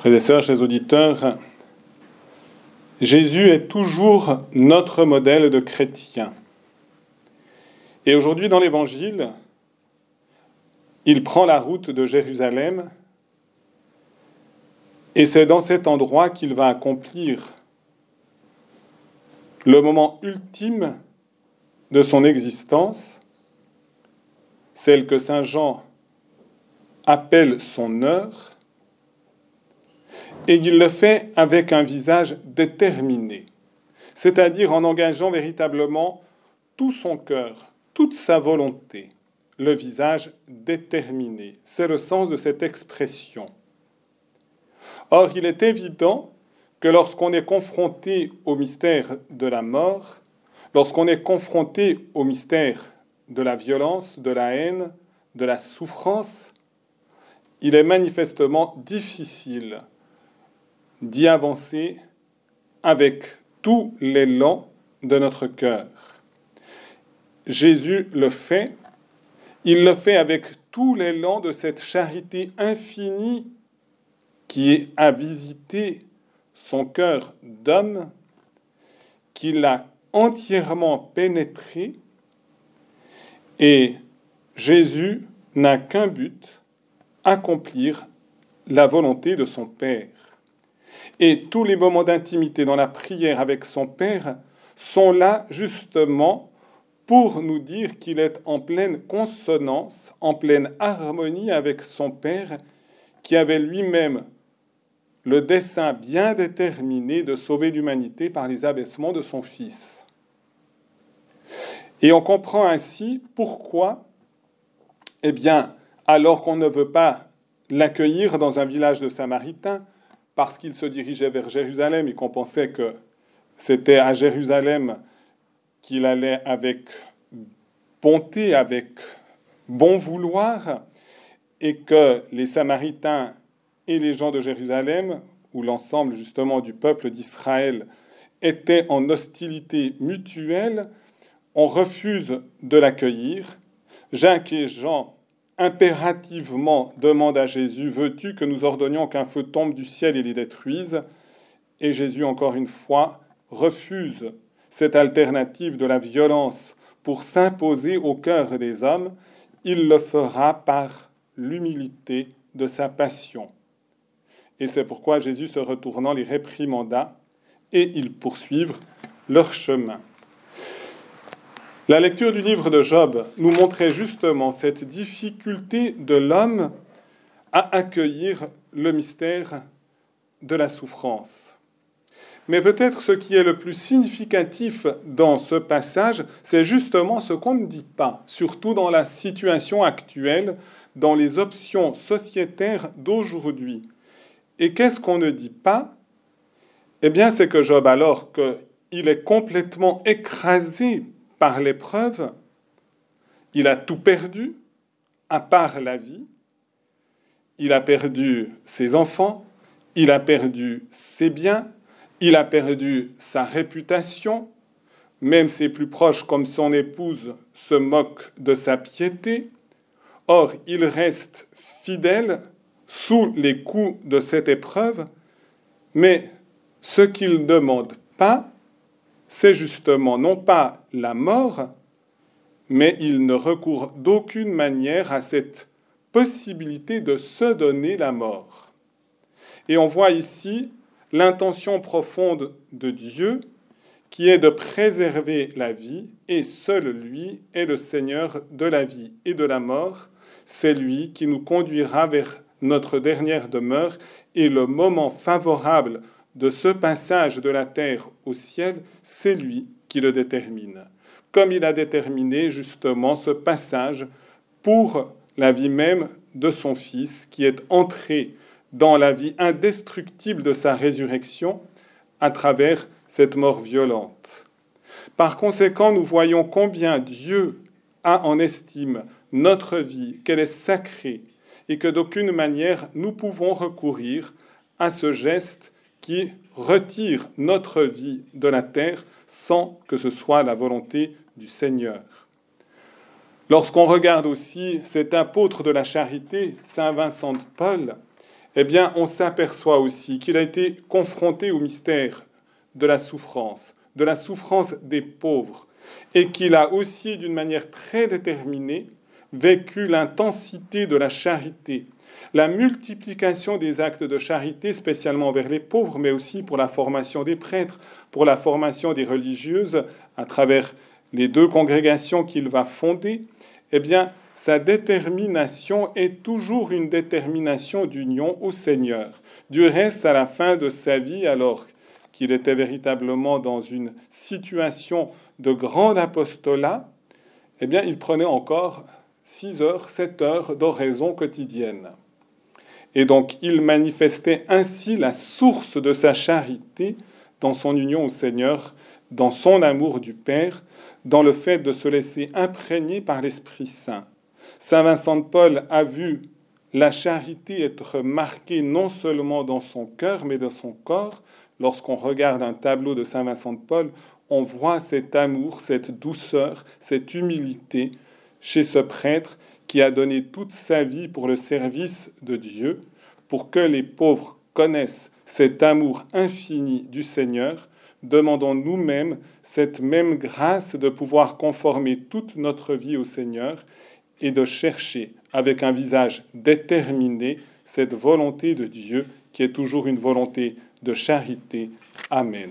Frères et sœurs, chers auditeurs, Jésus est toujours notre modèle de chrétien. Et aujourd'hui, dans l'Évangile, il prend la route de Jérusalem et c'est dans cet endroit qu'il va accomplir le moment ultime de son existence, celle que Saint Jean appelle son heure, et il le fait avec un visage déterminé, c'est-à-dire en engageant véritablement tout son cœur, toute sa volonté, le visage déterminé. C'est le sens de cette expression. Or, il est évident que lorsqu'on est confronté au mystère de la mort, lorsqu'on est confronté au mystère de la violence, de la haine, de la souffrance, il est manifestement difficile d'y avancer avec tout l'élan de notre cœur. Jésus le fait, il le fait avec tout l'élan de cette charité infinie qui a visité son cœur d'homme, qui l'a entièrement pénétré, et Jésus n'a qu'un but, accomplir la volonté de son Père. Et tous les moments d'intimité dans la prière avec son Père sont là justement pour nous dire qu'il est en pleine consonance, en pleine harmonie avec son Père, qui avait lui-même le dessein bien déterminé de sauver l'humanité par les abaissements de son Fils. Et on comprend ainsi pourquoi, eh bien, alors qu'on ne veut pas l'accueillir dans un village de Samaritains, parce qu'il se dirigeait vers Jérusalem et qu'on pensait que c'était à Jérusalem qu'il allait avec bonté, avec bon vouloir, et que les Samaritains et les gens de Jérusalem, ou l'ensemble justement du peuple d'Israël, étaient en hostilité mutuelle, on refuse de l'accueillir. Jacques et Jean impérativement demandent à Jésus, veux-tu que nous ordonnions qu'un feu tombe du ciel et les détruise? Et Jésus, encore une fois, refuse cette alternative de la violence pour s'imposer au cœur des hommes. Il le fera par l'humilité de sa passion. Et c'est pourquoi Jésus, se retournant, les réprimanda et ils poursuivent leur chemin. La lecture du livre de Job nous montrait justement cette difficulté de l'homme à accueillir le mystère de la souffrance. Mais peut-être ce qui est le plus significatif dans ce passage, c'est justement ce qu'on ne dit pas, surtout dans la situation actuelle, dans les options sociétaires d'aujourd'hui. Et qu'est-ce qu'on ne dit pas? Eh bien, c'est que Job, alors qu'il est complètement écrasé par l'épreuve, il a tout perdu, à part la vie. Il a perdu ses enfants, il a perdu ses biens, il a perdu sa réputation, même ses plus proches comme son épouse se moquent de sa piété. Or, il reste fidèle sous les coups de cette épreuve, mais ce qu'il ne demande pas, c'est justement non pas la mort, mais il ne recourt d'aucune manière à cette possibilité de se donner la mort. Et on voit ici l'intention profonde de Dieu qui est de préserver la vie, et seul lui est le Seigneur de la vie et de la mort. C'est lui qui nous conduira vers notre dernière demeure, et le moment favorable de ce passage de la terre au ciel, c'est lui qui le détermine. Comme il a déterminé justement ce passage pour la vie même de son Fils, qui est entré dans la vie indestructible de sa résurrection à travers cette mort violente. Par conséquent, nous voyons combien Dieu a en estime notre vie, qu'elle est sacrée, et que d'aucune manière nous pouvons recourir à ce geste qui retire notre vie de la terre sans que ce soit la volonté du Seigneur. Lorsqu'on regarde aussi cet apôtre de la charité, Saint Vincent de Paul, eh bien, on s'aperçoit aussi qu'il a été confronté au mystère de la souffrance, de la souffrance des pauvres, et qu'il a aussi, d'une manière très déterminée, vécu l'intensité de la charité, la multiplication des actes de charité, spécialement vers les pauvres, mais aussi pour la formation des prêtres, pour la formation des religieuses, à travers les deux congrégations qu'il va fonder, eh bien, sa détermination est toujours une détermination d'union au Seigneur. Du reste, à la fin de sa vie, alors qu'il était véritablement dans une situation de grand apostolat, eh bien, il prenait encore 6 heures, 7 heures d'oraison quotidienne. Et donc, il manifestait ainsi la source de sa charité dans son union au Seigneur, dans son amour du Père, dans le fait de se laisser imprégner par l'Esprit Saint. Saint Vincent de Paul a vu la charité être marquée non seulement dans son cœur, mais dans son corps. Lorsqu'on regarde un tableau de Saint Vincent de Paul, on voit cet amour, cette douceur, cette humilité chez ce prêtre qui a donné toute sa vie pour le service de Dieu, pour que les pauvres connaissent cet amour infini du Seigneur demandons nous-mêmes cette même grâce de pouvoir conformer toute notre vie au Seigneur et de chercher avec un visage déterminé cette volonté de Dieu qui est toujours une volonté de charité. Amen.